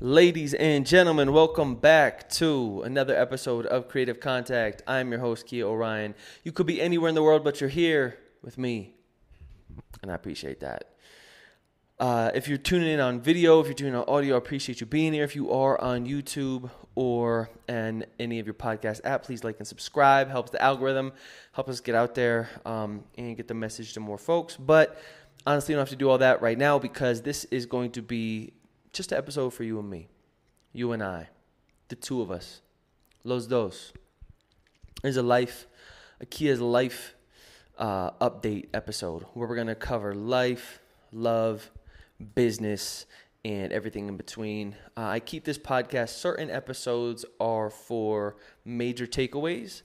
Ladies and gentlemen, welcome back to another episode of Creative Contact. I'm your host, Kia Orion. You could be anywhere in the world, but you're here with me, and I appreciate that. Uh, if you're tuning in on video, if you're tuning in on audio, I appreciate you being here. If you are on YouTube or and any of your podcast app, please like and subscribe. Helps the algorithm, help us get out there um, and get the message to more folks. But honestly, you don't have to do all that right now because this is going to be just an episode for you and me, you and I, the two of us, los dos. There's a life, a Kia's life uh, update episode where we're gonna cover life, love, business, and everything in between. Uh, I keep this podcast. Certain episodes are for major takeaways,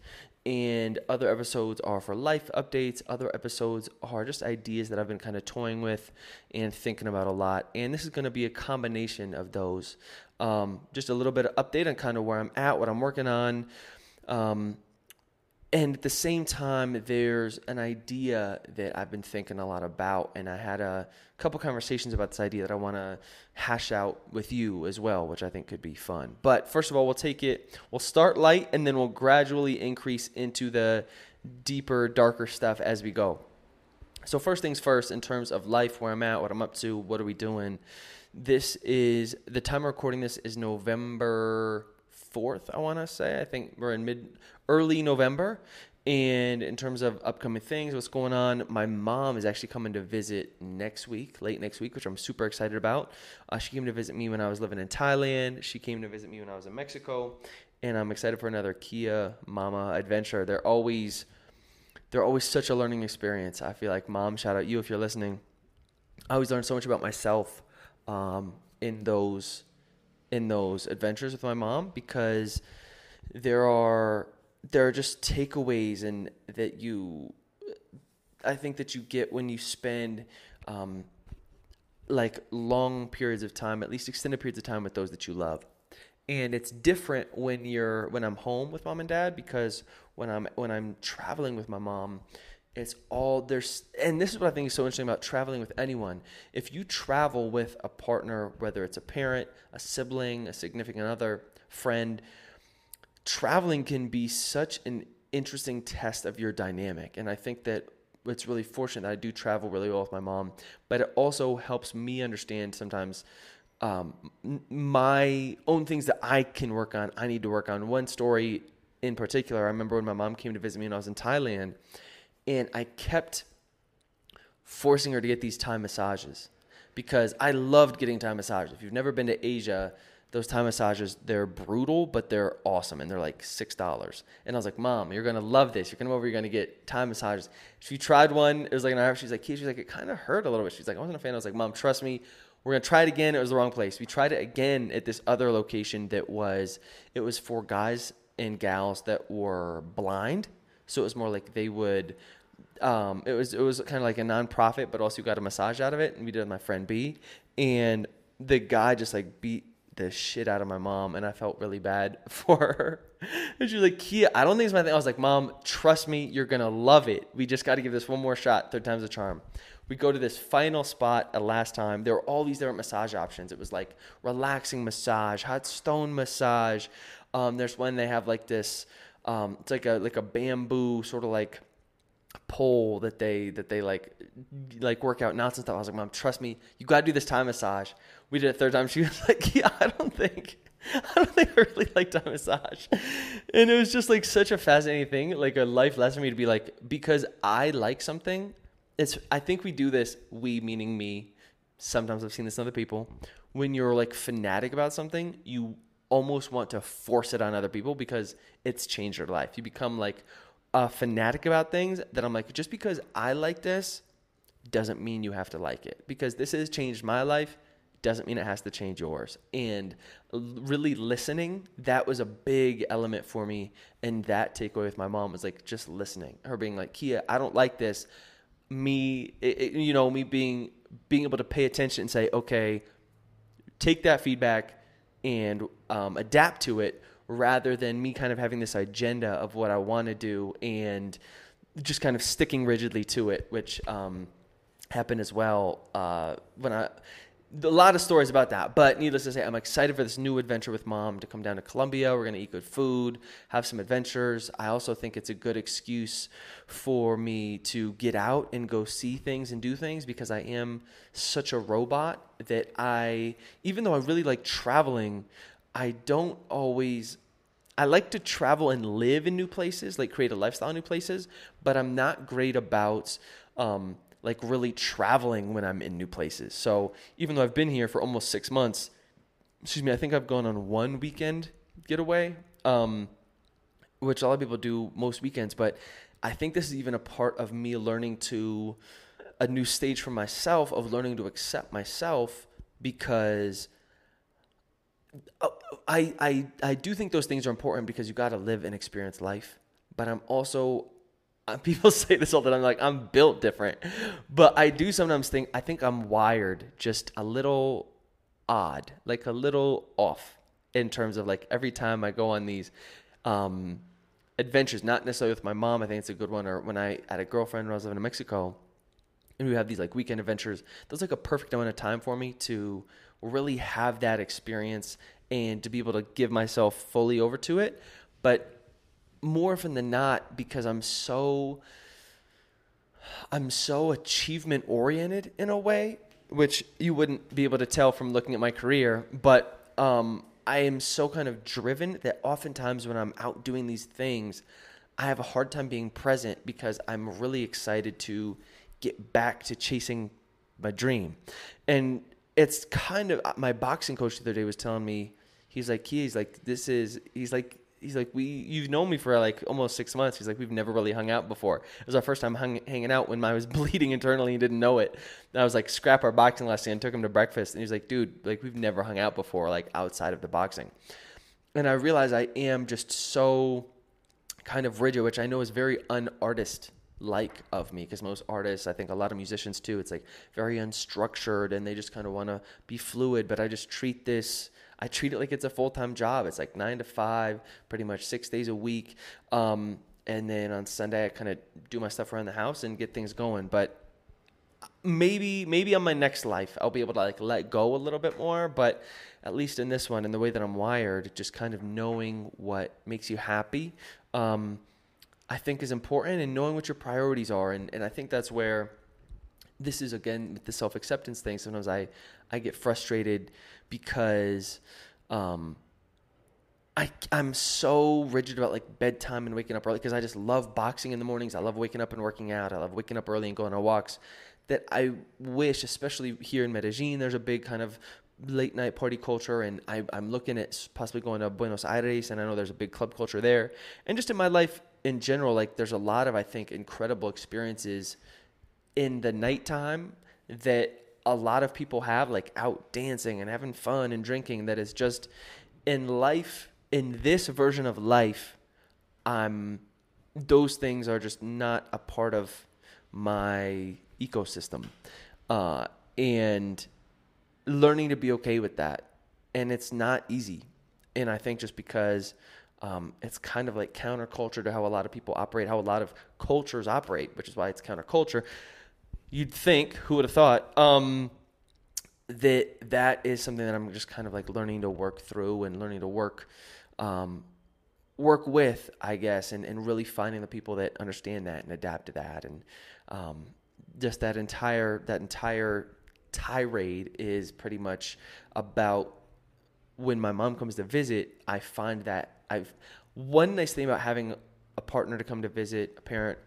and other episodes are for life updates. Other episodes are just ideas that I've been kind of toying with and thinking about a lot. And this is going to be a combination of those. Um, just a little bit of update on kind of where I'm at, what I'm working on. Um, and at the same time, there's an idea that I've been thinking a lot about, and I had a couple conversations about this idea that I want to hash out with you as well, which I think could be fun. But first of all, we'll take it, we'll start light, and then we'll gradually increase into the deeper, darker stuff as we go. So, first things first, in terms of life, where I'm at, what I'm up to, what are we doing? This is the time I'm recording this is November 4th, I want to say. I think we're in mid early November. And in terms of upcoming things, what's going on, my mom is actually coming to visit next week, late next week, which I'm super excited about. Uh, she came to visit me when I was living in Thailand. She came to visit me when I was in Mexico, and I'm excited for another Kia Mama adventure. They're always, they're always such a learning experience. I feel like, mom, shout out you if you're listening. I always learn so much about myself um, in those, in those adventures with my mom because there are there are just takeaways and that you I think that you get when you spend um, like long periods of time, at least extended periods of time with those that you love. And it's different when you're when I'm home with mom and dad because when I'm when I'm traveling with my mom, it's all there's and this is what I think is so interesting about traveling with anyone. If you travel with a partner, whether it's a parent, a sibling, a significant other, friend, traveling can be such an interesting test of your dynamic. And I think that it's really fortunate that I do travel really well with my mom, but it also helps me understand sometimes um, my own things that I can work on. I need to work on. One story in particular, I remember when my mom came to visit me when I was in Thailand, and I kept forcing her to get these Thai massages because I loved getting Thai massages. If you've never been to Asia, those Thai massages, they're brutal, but they're awesome. And they're like $6. And I was like, Mom, you're going to love this. You're come over, you're going to get Thai massages. She tried one. It was like an hour. She's like, She's like, it kind of hurt a little bit. She's like, I wasn't a fan. I was like, Mom, trust me. We're going to try it again. It was the wrong place. We tried it again at this other location that was, it was for guys and gals that were blind. So it was more like they would, um, it was, it was kind of like a nonprofit, but also got a massage out of it. And we did it with my friend B. And the guy just like beat the shit out of my mom and I felt really bad for her. and she was like, Kia, I don't think it's my thing. I was like, Mom, trust me, you're gonna love it. We just gotta give this one more shot. Third time's a charm. We go to this final spot at last time. There were all these different massage options. It was like relaxing massage, hot stone massage. Um, there's one they have like this, um, it's like a like a bamboo sort of like pole that they that they like like work out knots and stuff. I was like, Mom, trust me, you gotta do this Thai massage we did it third time. She was like, "Yeah, I don't think, I don't think I really like Thai massage," and it was just like such a fascinating thing, like a life lesson for me to be like, because I like something. It's I think we do this. We meaning me. Sometimes I've seen this in other people. When you're like fanatic about something, you almost want to force it on other people because it's changed your life. You become like a fanatic about things that I'm like, just because I like this doesn't mean you have to like it because this has changed my life doesn't mean it has to change yours. And really listening, that was a big element for me. And that takeaway with my mom was like just listening, her being like, Kia, I don't like this. Me, it, it, you know, me being being able to pay attention and say, okay, take that feedback and um, adapt to it, rather than me kind of having this agenda of what I want to do and just kind of sticking rigidly to it, which um, happened as well uh, when I a lot of stories about that. But needless to say, I'm excited for this new adventure with mom to come down to Colombia. We're going to eat good food, have some adventures. I also think it's a good excuse for me to get out and go see things and do things because I am such a robot that I, even though I really like traveling, I don't always. I like to travel and live in new places, like create a lifestyle in new places, but I'm not great about um, like really traveling when I'm in new places. So even though I've been here for almost six months, excuse me, I think I've gone on one weekend getaway, um, which a lot of people do most weekends. But I think this is even a part of me learning to a new stage for myself of learning to accept myself because. Uh, I, I I do think those things are important because you got to live and experience life, but I'm also people say this all the time like i'm built different. But i do sometimes think i think i'm wired just a little odd like a little off in terms of like every time i go on these um, adventures not necessarily with my mom i think it's a good one or when i had a girlfriend when i was living in mexico and we have these like weekend adventures that's like a perfect amount of time for me to really have that experience and to be able to give myself fully over to it but more often than not because I'm so I'm so achievement oriented in a way, which you wouldn't be able to tell from looking at my career, but um, I am so kind of driven that oftentimes when I'm out doing these things, I have a hard time being present because I'm really excited to get back to chasing my dream. And it's kind of my boxing coach the other day was telling me, he's like, he's like, this is, he's like, he's like, we you've known me for like almost six months. He's like, we've never really hung out before. It was our first time hung, hanging out when I was bleeding internally and didn't know it. And I was like, scrap our boxing lesson and took him to breakfast. And he's like, dude, like we've never hung out before, like outside of the boxing. And I realized I am just so kind of rigid, which I know is very unartist like of me because most artists i think a lot of musicians too it's like very unstructured and they just kind of want to be fluid but i just treat this I treat it like it's a full time job. It's like nine to five, pretty much six days a week. Um, and then on Sunday, I kind of do my stuff around the house and get things going. But maybe maybe on my next life I'll be able to like let go a little bit more but at least in this one in the way that I'm wired just kind of knowing what makes you happy um, I think is important and knowing what your priorities are and, and I think that's where this is again with the self acceptance thing. Sometimes I I get frustrated because um, I I'm so rigid about like bedtime and waking up early because I just love boxing in the mornings. I love waking up and working out. I love waking up early and going on walks. That I wish, especially here in Medellin, there's a big kind of late night party culture and I, am looking at possibly going to Buenos Aires and I know there's a big club culture there and just in my life in general like there's a lot of I think incredible experiences in the nighttime that a lot of people have, like out dancing and having fun and drinking, that is just in life, in this version of life, I'm, those things are just not a part of my ecosystem. Uh, and learning to be okay with that. And it's not easy. And I think just because um, it's kind of like counterculture to how a lot of people operate, how a lot of cultures operate, which is why it's counterculture you'd think, who would have thought, um, that that is something that I'm just kind of like learning to work through and learning to work, um, work with, I guess, and, and really finding the people that understand that and adapt to that. And, um, just that entire, that entire tirade is pretty much about when my mom comes to visit, I find that I've, one nice thing about having a partner to come to visit, a parent,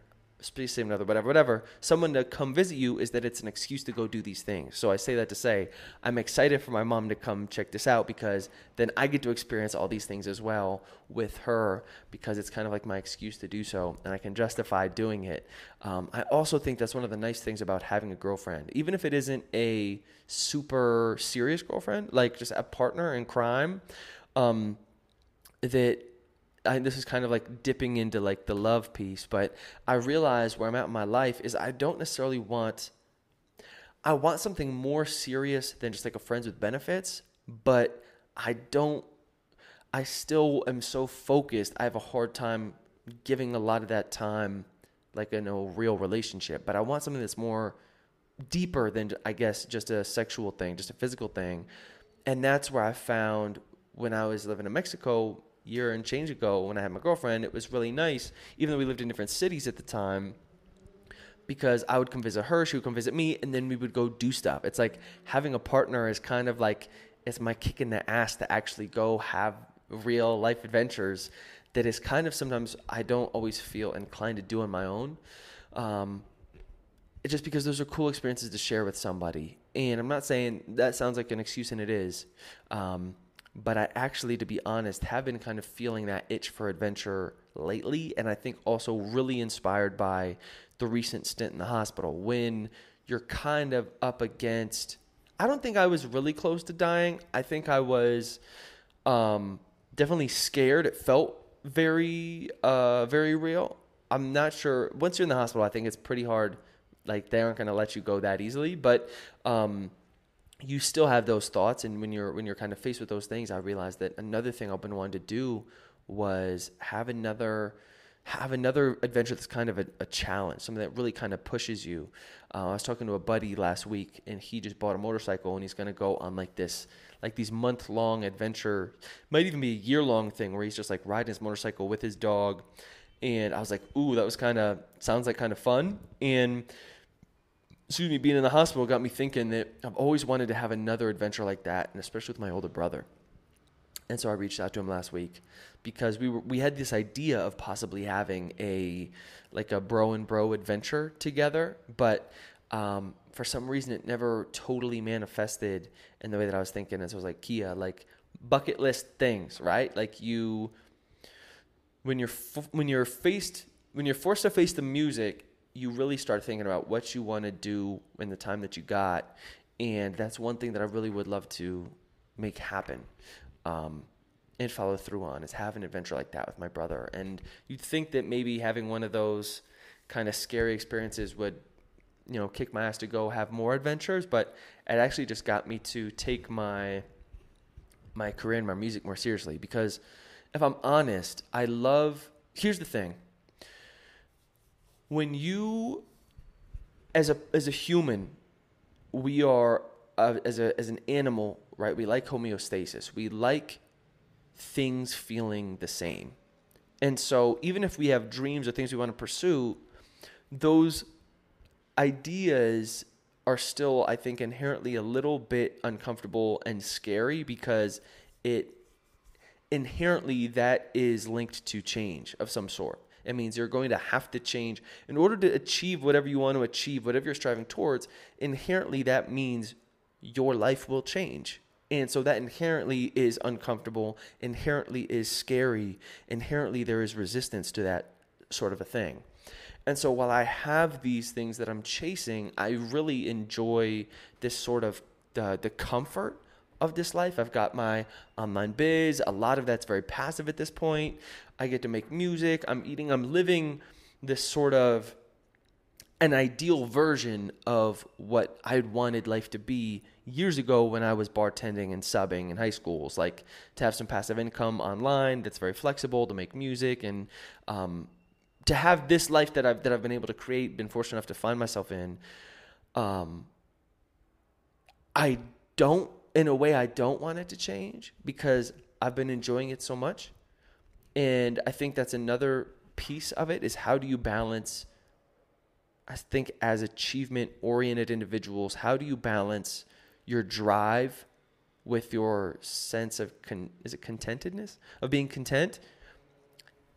same another whatever whatever someone to come visit you is that it's an excuse to go do these things. So i say that to say i'm excited for my mom to come check this out because then i get to experience all these things as well with her because it's kind of like my excuse to do so and i can justify doing it. Um, i also think that's one of the nice things about having a girlfriend. Even if it isn't a super serious girlfriend like just a partner in crime um, that I, this is kind of like dipping into like the love piece, but I realize where I'm at in my life is I don't necessarily want I want something more serious than just like a friends with benefits, but I don't I still am so focused. I have a hard time giving a lot of that time like in a real relationship, but I want something that's more deeper than I guess just a sexual thing, just a physical thing. And that's where I found when I was living in Mexico year and change ago when I had my girlfriend, it was really nice, even though we lived in different cities at the time, because I would come visit her, she would come visit me, and then we would go do stuff. It's like having a partner is kind of like it's my kick in the ass to actually go have real life adventures that is kind of sometimes I don't always feel inclined to do on my own. Um, it's just because those are cool experiences to share with somebody. And I'm not saying that sounds like an excuse, and it is. Um, but I actually, to be honest, have been kind of feeling that itch for adventure lately. And I think also really inspired by the recent stint in the hospital when you're kind of up against. I don't think I was really close to dying. I think I was um, definitely scared. It felt very, uh, very real. I'm not sure. Once you're in the hospital, I think it's pretty hard. Like they aren't going to let you go that easily. But um, you still have those thoughts and when you're when you're kind of faced with those things i realized that another thing i've been wanting to do was have another have another adventure that's kind of a, a challenge something that really kind of pushes you. Uh, i was talking to a buddy last week and he just bought a motorcycle and he's going to go on like this like these month long adventure might even be a year long thing where he's just like riding his motorcycle with his dog. And i was like ooh that was kind of sounds like kind of fun. And excuse me, being in the hospital got me thinking that I've always wanted to have another adventure like that, and especially with my older brother. And so I reached out to him last week because we were, we had this idea of possibly having a like a bro and bro adventure together, but um, for some reason it never totally manifested in the way that I was thinking. And so I was like, Kia, like bucket list things, right? Like you, when you're when you're faced when you're forced to face the music, you really start thinking about what you want to do in the time that you got. And that's one thing that I really would love to make happen um, and follow through on is have an adventure like that with my brother. And you'd think that maybe having one of those kind of scary experiences would, you know, kick my ass to go have more adventures, but it actually just got me to take my my career and my music more seriously because if I'm honest, I love here's the thing when you as a as a human we are uh, as a as an animal right we like homeostasis. We like things feeling the same. And so even if we have dreams or things we want to pursue those ideas are still i think inherently a little bit uncomfortable and scary because it inherently that is linked to change of some sort it means you're going to have to change. In order to achieve whatever you want to achieve, whatever you're striving towards, inherently that means your life will change. And so that inherently is uncomfortable, inherently is scary, inherently there is resistance to that sort of a thing. And so while I have these things that I'm chasing, I really enjoy this sort of the, the comfort of this life. I've got my online biz. A lot of that's very passive at this point. I get to make music. I'm eating, I'm living this sort of an ideal version of what I'd wanted life to be years ago when I was bartending and subbing in high schools. Like to have some passive income online that's very flexible to make music and um, to have this life that I've that I've been able to create, been fortunate enough to find myself in. Um, I don't in a way I don't want it to change because I've been enjoying it so much. And I think that's another piece of it is how do you balance I think as achievement oriented individuals, how do you balance your drive with your sense of con- is it contentedness of being content?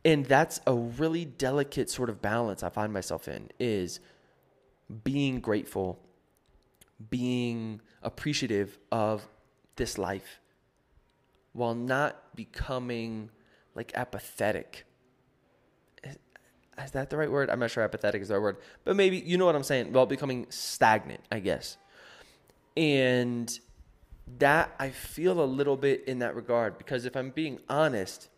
And that's a really delicate sort of balance I find myself in is being grateful, being appreciative of this life while not becoming like apathetic. Is, that the right word? I'm not sure apathetic is the right word, but maybe you know what I'm saying. Well, becoming stagnant, I guess. And that I feel a little bit in that regard because if I'm being honest,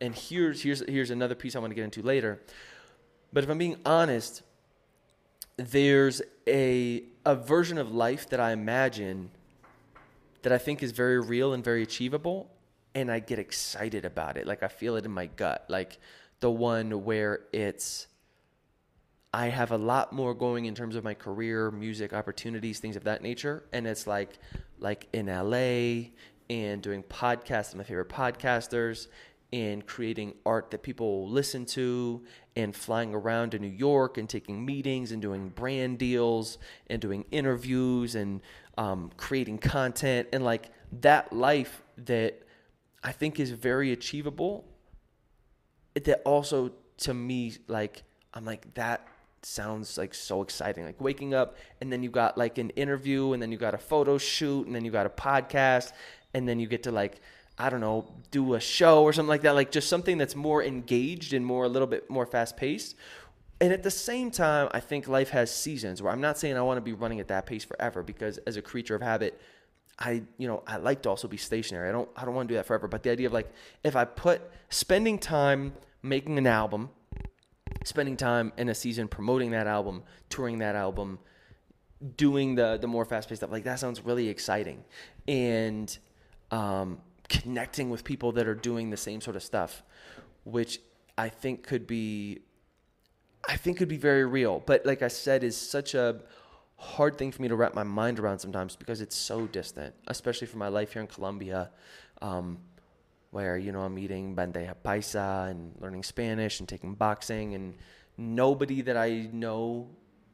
and here's here's here's another piece I want to get into later. But if I'm being honest, there's a a version of life that I imagine that I think is very real and very achievable and I get excited about it. Like I feel it in my gut. Like the one where it's I have a lot more going in terms of my career, music opportunities, things of that nature. And it's like like in LA and doing podcasts with my favorite podcasters and creating art that people listen to and flying around to New York and taking meetings and doing brand deals and doing interviews and um, creating content and like that life that I think is very achievable. That also to me like I'm like that sounds like so exciting. Like waking up and then you got like an interview and then you got a photo shoot and then you got a podcast and then you get to like I don't know, do a show or something like that, like just something that's more engaged and more a little bit more fast paced. And at the same time, I think life has seasons where I'm not saying I want to be running at that pace forever because as a creature of habit, I you know I like to also be stationary. I don't I don't want to do that forever. But the idea of like if I put spending time making an album spending time in a season promoting that album, touring that album, doing the the more fast paced stuff. Like that sounds really exciting, and um, connecting with people that are doing the same sort of stuff, which I think could be, I think could be very real. But like I said, is such a hard thing for me to wrap my mind around sometimes because it's so distant, especially for my life here in Colombia. Um, where you know I'm eating bandeja paisa and learning Spanish and taking boxing, and nobody that I know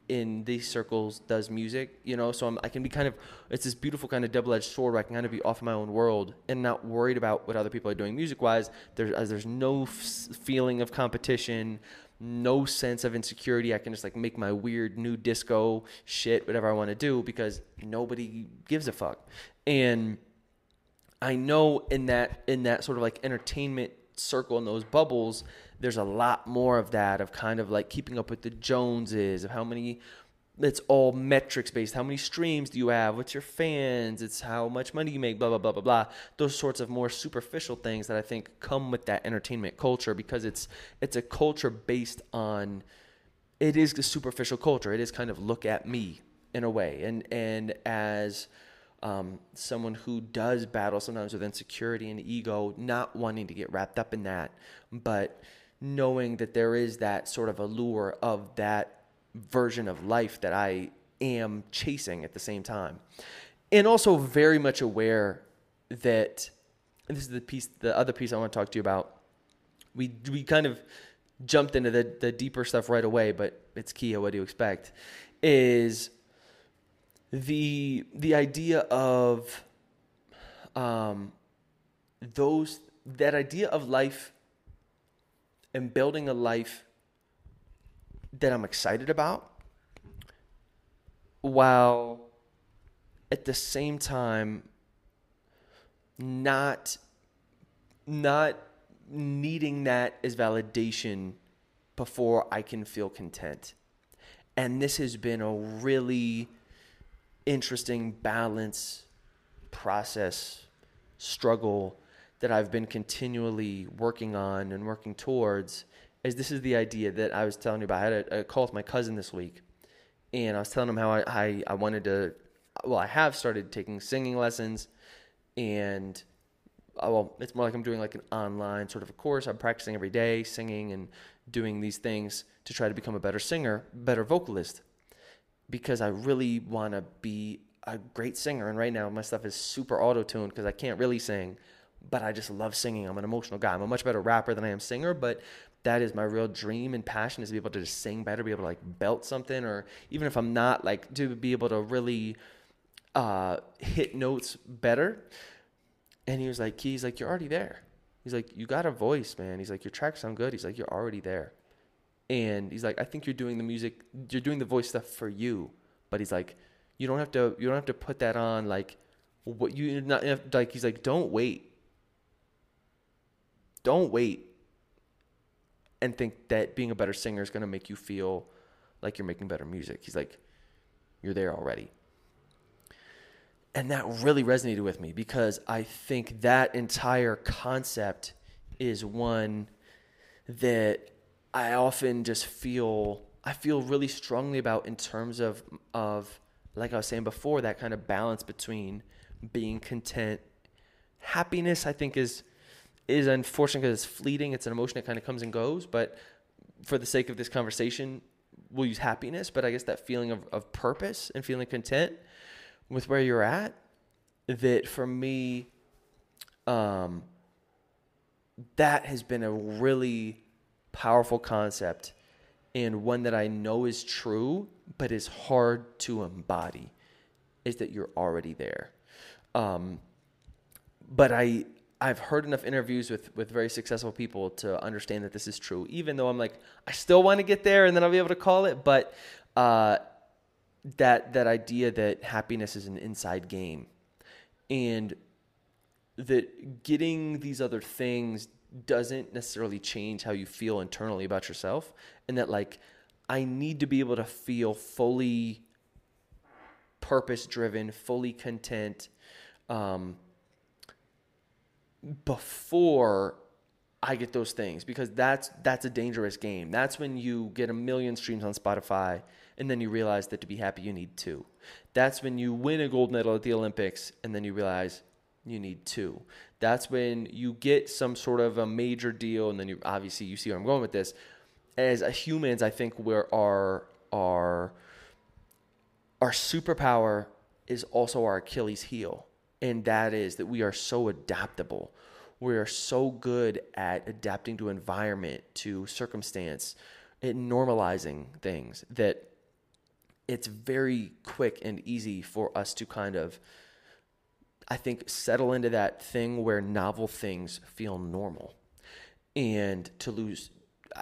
in these circles does music, you know. So I'm, I can be kind of it's this beautiful kind of double-edged sword where I can kind of be off in my own world and not worried about what other people are doing music-wise. There's as there's no f- feeling of competition, no sense of insecurity. I can just like make my weird new disco shit, whatever I want to do, because nobody gives a fuck. And I know in that in that sort of like entertainment circle in those bubbles, there's a lot more of that of kind of like keeping up with the Joneses of how many it's all metrics based. How many streams do you have? What's your fans? It's how much money you make, blah, blah, blah, blah, blah. Those sorts of more superficial things that I think come with that entertainment culture because it's it's a culture based on it is the superficial culture. It is kind of look at me in a way. And and as um, someone who does battle sometimes with insecurity and ego, not wanting to get wrapped up in that, but knowing that there is that sort of allure of that version of life that I am chasing at the same time. And also very much aware that this is the piece the other piece I want to talk to you about. We we kind of jumped into the the deeper stuff right away, but it's Kia, what do you expect? Is the the idea of um, those that idea of life and building a life that I'm excited about while at the same time not not needing that as validation before I can feel content. And this has been a really interesting balance process struggle that I've been continually working on and working towards is this is the idea that I was telling you about. I had a, a call with my cousin this week, and I was telling him how I, I, I wanted to. Well, I have started taking singing lessons, and uh, well, it's more like I'm doing like an online sort of a course. I'm practicing every day, singing and doing these things to try to become a better singer, better vocalist because I really want to be a great singer. And right now, my stuff is super auto tuned because I can't really sing, but I just love singing. I'm an emotional guy. I'm a much better rapper than I am singer, but that is my real dream and passion is to be able to just sing better, be able to like belt something, or even if I'm not, like to be able to really uh, hit notes better. And he was like, he's like, you're already there. He's like, you got a voice, man. He's like, your tracks sound good. He's like, you're already there and he's like, I think you're doing the music, you're doing the voice stuff for you, but he's like, you don't have to, you don't have to put that on like what you not like. He's like, don't wait, don't wait, and think that being a better singer is gonna make you feel like you're making better music. He's like, you're there already. And that really resonated with me because I think that entire concept is one that I often just feel I feel really strongly about in terms of of like I was saying before that kind of balance between being content happiness I think is is unfortunate because it's fleeting it's an emotion that kind of comes and goes but for the sake of this conversation we'll use happiness, but I guess that feeling of, of purpose and feeling content with where you're at, that for me, um, that has been a really powerful concept and one that I know is true, but is hard to embody, is that you're already there. Um, but I I've heard enough interviews with with very successful people to understand that this is true. Even though I'm like I still want to get there, and then I'll be able to call it. But uh, that that idea that happiness is an inside game, and that getting these other things doesn't necessarily change how you feel internally about yourself and that like I need to be able to feel fully purpose driven, fully content um, before I get those things because that's that's a dangerous game. That's when you get a million streams on Spotify and then you realize that to be happy you need two. That's when you win a gold medal at the Olympics and then you realize you need two. That's when you get some sort of a major deal, and then you obviously you see where I'm going with this. As humans, I think where our our our superpower is also our Achilles heel, and that is that we are so adaptable. We are so good at adapting to environment, to circumstance, and normalizing things that it's very quick and easy for us to kind of I think, settle into that thing where novel things feel normal. And to lose,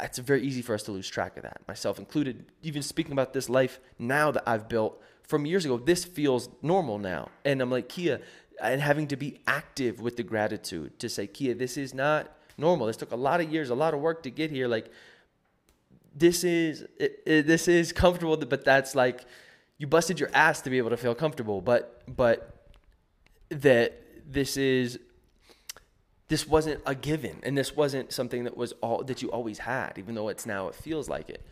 it's very easy for us to lose track of that, myself included. Even speaking about this life now that I've built from years ago, this feels normal now. And I'm like, Kia, and having to be active with the gratitude to say, Kia, this is not normal. This took a lot of years, a lot of work to get here. Like, this is it, it, this is comfortable, but that's like you busted your ass to be able to feel comfortable. But but that this is this wasn't a given and this wasn't something that was all that you always had even though it's now it feels like it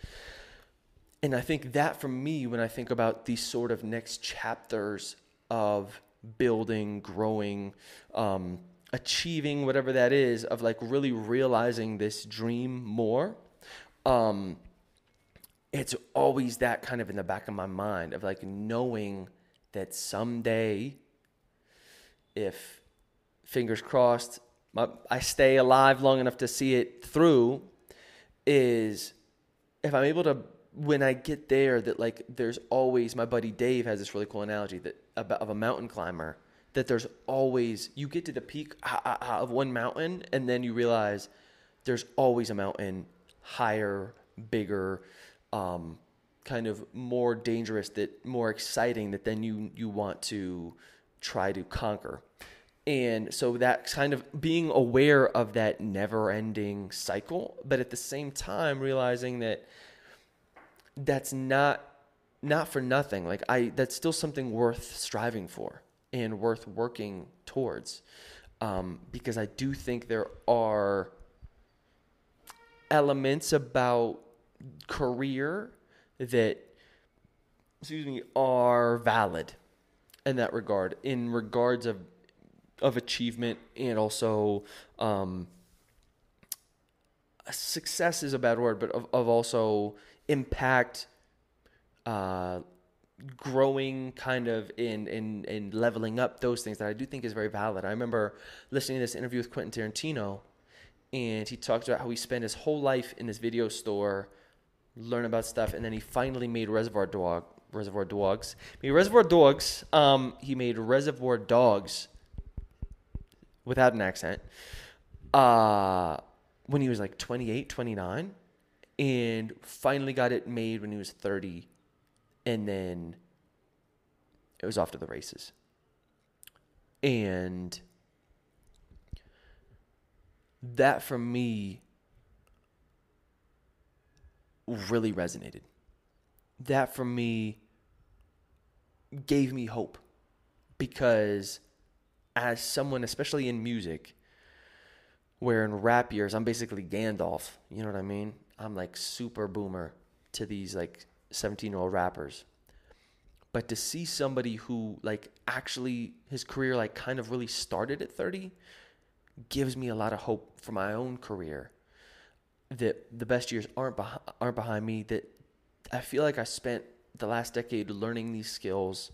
and i think that for me when i think about these sort of next chapters of building growing um, achieving whatever that is of like really realizing this dream more um, it's always that kind of in the back of my mind of like knowing that someday if fingers crossed my, I stay alive long enough to see it through is if I'm able to when I get there that like there's always my buddy Dave has this really cool analogy that of a mountain climber that there's always you get to the peak of one mountain and then you realize there's always a mountain higher bigger um, kind of more dangerous that more exciting that then you you want to try to conquer. And so that kind of being aware of that never ending cycle, but at the same time realizing that that's not not for nothing. Like I that's still something worth striving for and worth working towards. Um, because I do think there are elements about career that excuse me are valid in that regard in regards of of achievement and also um, success is a bad word, but of, of also impact, uh, growing kind of in, in, in leveling up those things that I do think is very valid. I remember listening to this interview with Quentin Tarantino and he talked about how he spent his whole life in this video store, learn about stuff, and then he finally made Reservoir Dog, Reservoir Dogs. Made Reservoir Dogs. Um, he made Reservoir Dogs without an accent uh, when he was like 28, 29, and finally got it made when he was 30. And then it was off to the races. And that for me really resonated. That for me gave me hope because as someone, especially in music, where in rap years I'm basically Gandalf. You know what I mean? I'm like super boomer to these like 17 year old rappers. But to see somebody who like actually his career like kind of really started at 30 gives me a lot of hope for my own career. That the best years aren't behind, aren't behind me. That I feel like I spent the last decade learning these skills,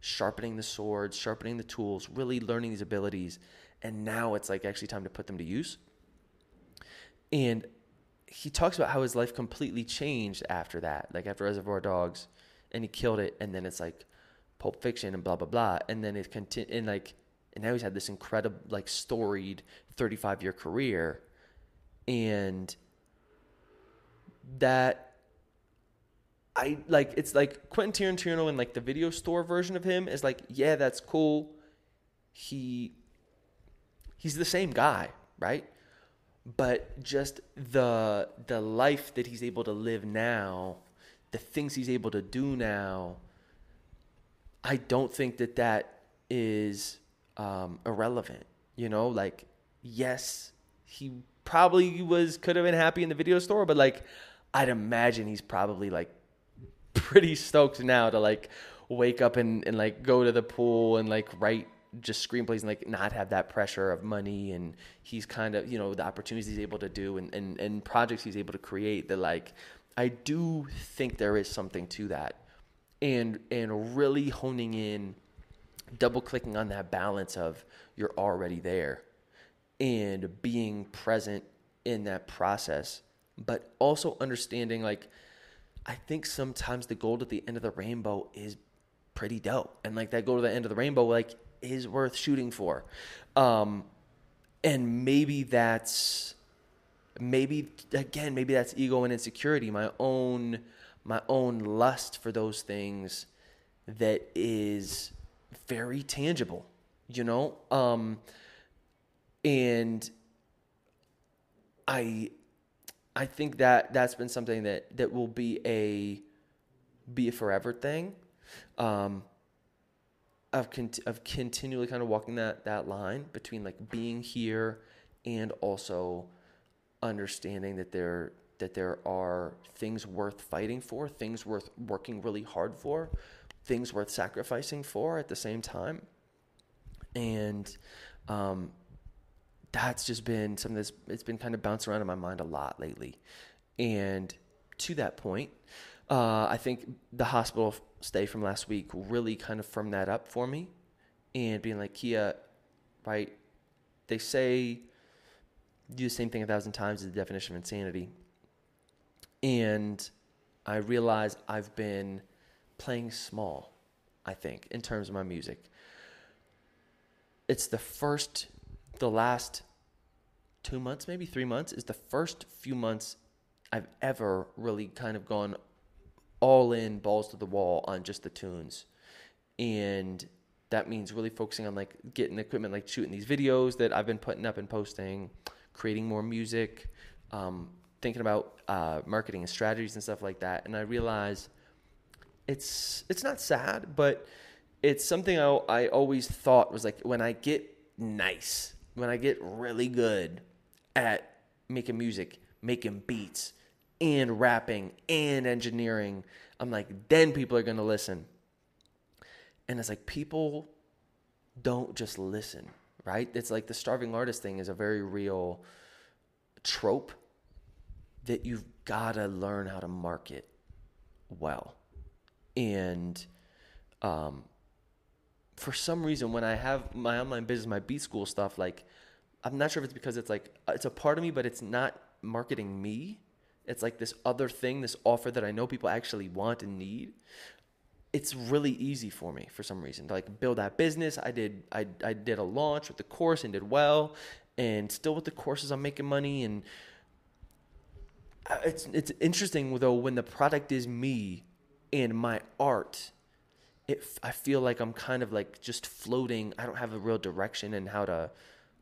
sharpening the swords, sharpening the tools, really learning these abilities, and now it's like actually time to put them to use. And he talks about how his life completely changed after that, like after Reservoir Dogs, and he killed it, and then it's like Pulp Fiction and blah blah blah, and then it continued, and like, and now he's had this incredible, like, storied 35 year career, and that I like it's like Quentin Tarantino and like the video store version of him is like, yeah, that's cool. He he's the same guy, right? But just the the life that he's able to live now, the things he's able to do now, I don't think that that is um, irrelevant. You know, like yes, he probably was could have been happy in the video store, but like I'd imagine he's probably like pretty stoked now to like wake up and, and like go to the pool and like write just screenplays and like not have that pressure of money and he's kind of you know the opportunities he's able to do and, and, and projects he's able to create that like I do think there is something to that and and really honing in double clicking on that balance of you're already there and being present in that process but also understanding like I think sometimes the gold at the end of the rainbow is pretty dope. And like that goal to the end of the rainbow, like is worth shooting for. Um, and maybe that's maybe again, maybe that's ego and insecurity, my own my own lust for those things that is very tangible, you know? Um, and I I think that that's been something that that will be a be a forever thing. Um, of of continually kind of walking that that line between like being here and also understanding that there that there are things worth fighting for, things worth working really hard for, things worth sacrificing for at the same time. And um, that's just been something that's it's been kind of bouncing around in my mind a lot lately. And to that point, uh, I think the hospital stay from last week really kind of firmed that up for me, and being like Kia, right? They say do the same thing a thousand times is the definition of insanity. And I realize I've been playing small, I think, in terms of my music. It's the first the last two months, maybe three months, is the first few months I've ever really kind of gone all in, balls to the wall on just the tunes. And that means really focusing on like getting equipment, like shooting these videos that I've been putting up and posting, creating more music, um, thinking about uh, marketing and strategies and stuff like that. And I realize it's it's not sad, but it's something I, I always thought was like when I get nice when I get really good at making music, making beats, and rapping and engineering, I'm like, then people are going to listen. And it's like, people don't just listen, right? It's like the starving artist thing is a very real trope that you've got to learn how to market well. And um, for some reason when I have my online business, my beat school stuff, like I'm not sure if it's because it's like it's a part of me, but it's not marketing me. It's like this other thing, this offer that I know people actually want and need. It's really easy for me for some reason to like build that business. I did I I did a launch with the course and did well, and still with the courses I'm making money and it's it's interesting though when the product is me and my art it I feel like I'm kind of like just floating. I don't have a real direction and how to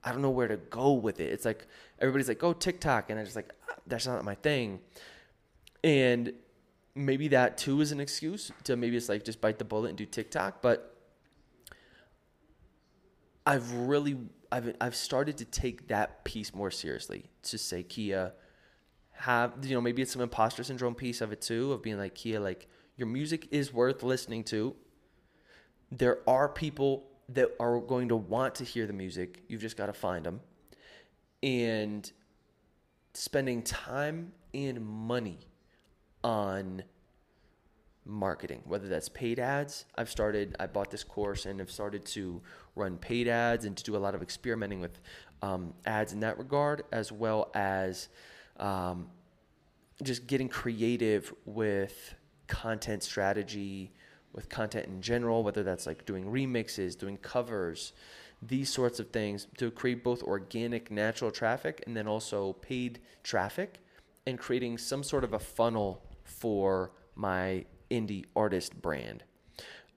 I don't know where to go with it. It's like everybody's like, "Go TikTok," and I'm just like, "That's not my thing." And maybe that too is an excuse to maybe it's like just bite the bullet and do TikTok. But I've really I've I've started to take that piece more seriously. To say, Kia, have you know maybe it's some imposter syndrome piece of it too of being like Kia, like your music is worth listening to there are people that are going to want to hear the music. You've just got to find them. And spending time and money on marketing, whether that's paid ads. I've started, I bought this course and have started to run paid ads and to do a lot of experimenting with um, ads in that regard, as well as um, just getting creative with content strategy, with content in general, whether that's like doing remixes, doing covers, these sorts of things to create both organic, natural traffic and then also paid traffic and creating some sort of a funnel for my indie artist brand.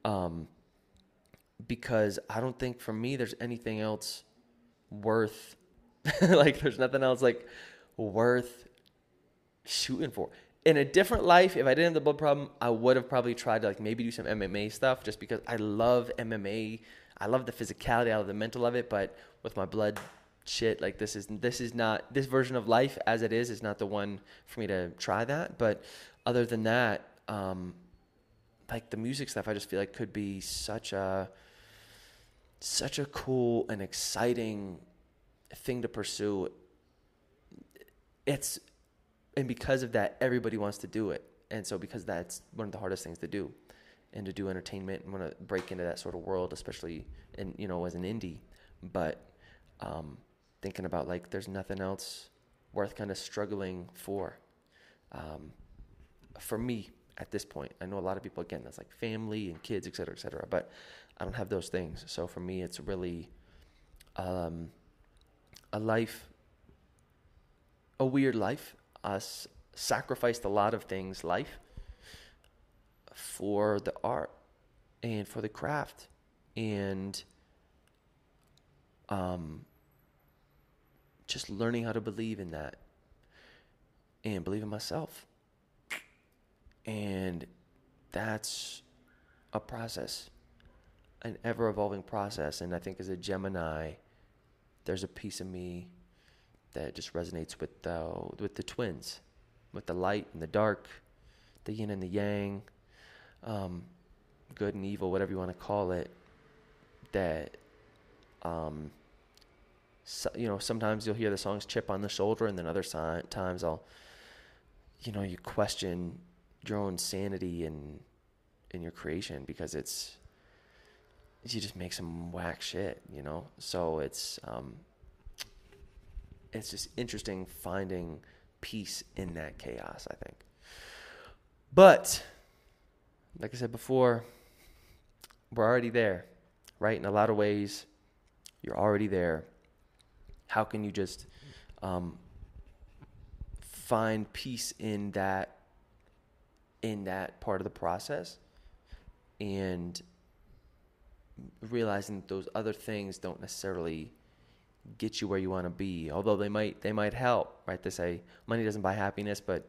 Um, because I don't think for me there's anything else worth like there's nothing else like worth shooting for. In a different life, if I didn't have the blood problem, I would have probably tried to like maybe do some MMA stuff just because I love MMA. I love the physicality, I love the mental of it, but with my blood shit, like this is this is not this version of life as it is is not the one for me to try that. But other than that, um, like the music stuff, I just feel like could be such a such a cool and exciting thing to pursue. It's and because of that, everybody wants to do it, and so because that's one of the hardest things to do, and to do entertainment and want to break into that sort of world, especially in you know as an indie, but um, thinking about like there's nothing else worth kind of struggling for. Um, for me at this point, I know a lot of people again that's like family and kids, et cetera, et cetera, but I don't have those things. So for me, it's really um, a life, a weird life. Us sacrificed a lot of things, life, for the art and for the craft, and um, just learning how to believe in that and believe in myself. And that's a process an ever evolving process. And I think as a Gemini, there's a piece of me that just resonates with the with the twins, with the light and the dark, the yin and the yang, um, good and evil, whatever you want to call it. That, um, so, you know, sometimes you'll hear the songs "Chip on the Shoulder," and then other si- times I'll, you know, you question your own sanity and in your creation because it's you just make some whack shit, you know. So it's um, it's just interesting finding peace in that chaos. I think, but like I said before, we're already there, right? In a lot of ways, you're already there. How can you just um, find peace in that in that part of the process and realizing that those other things don't necessarily get you where you want to be although they might they might help right they say money doesn't buy happiness but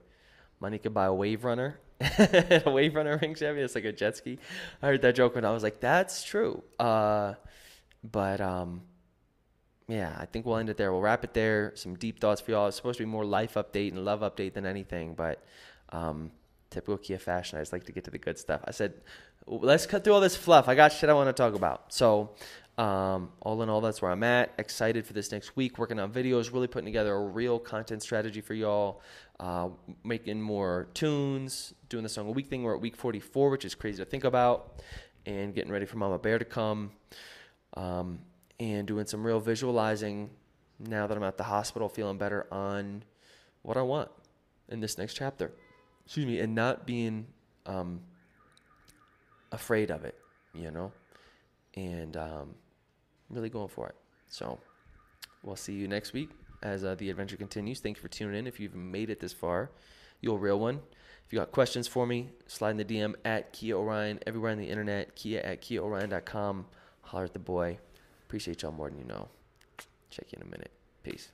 money could buy a wave runner. A wave runner ring champion it's like a jet ski. I heard that joke when i was like that's true. Uh, but um, yeah i think we'll end it there. We'll wrap it there. Some deep thoughts for y'all. It's supposed to be more life update and love update than anything but um, typical kia fashion. I just like to get to the good stuff. I said let's cut through all this fluff. I got shit I want to talk about. So, um, all in all, that's where I'm at. Excited for this next week. Working on videos, really putting together a real content strategy for y'all. Uh, making more tunes, doing the song a week thing. We're at week 44, which is crazy to think about, and getting ready for Mama Bear to come. Um, and doing some real visualizing now that I'm at the hospital, feeling better on what I want in this next chapter. Excuse me, and not being um, afraid of it, you know, and um, really going for it. So we'll see you next week as uh, the adventure continues. Thank you for tuning in. If you've made it this far, you're a real one. If you got questions for me, slide in the DM at Kia Orion, everywhere on the internet, Kia at KiaOrion.com. Holler at the boy. Appreciate y'all more than you know. Check you in a minute. Peace.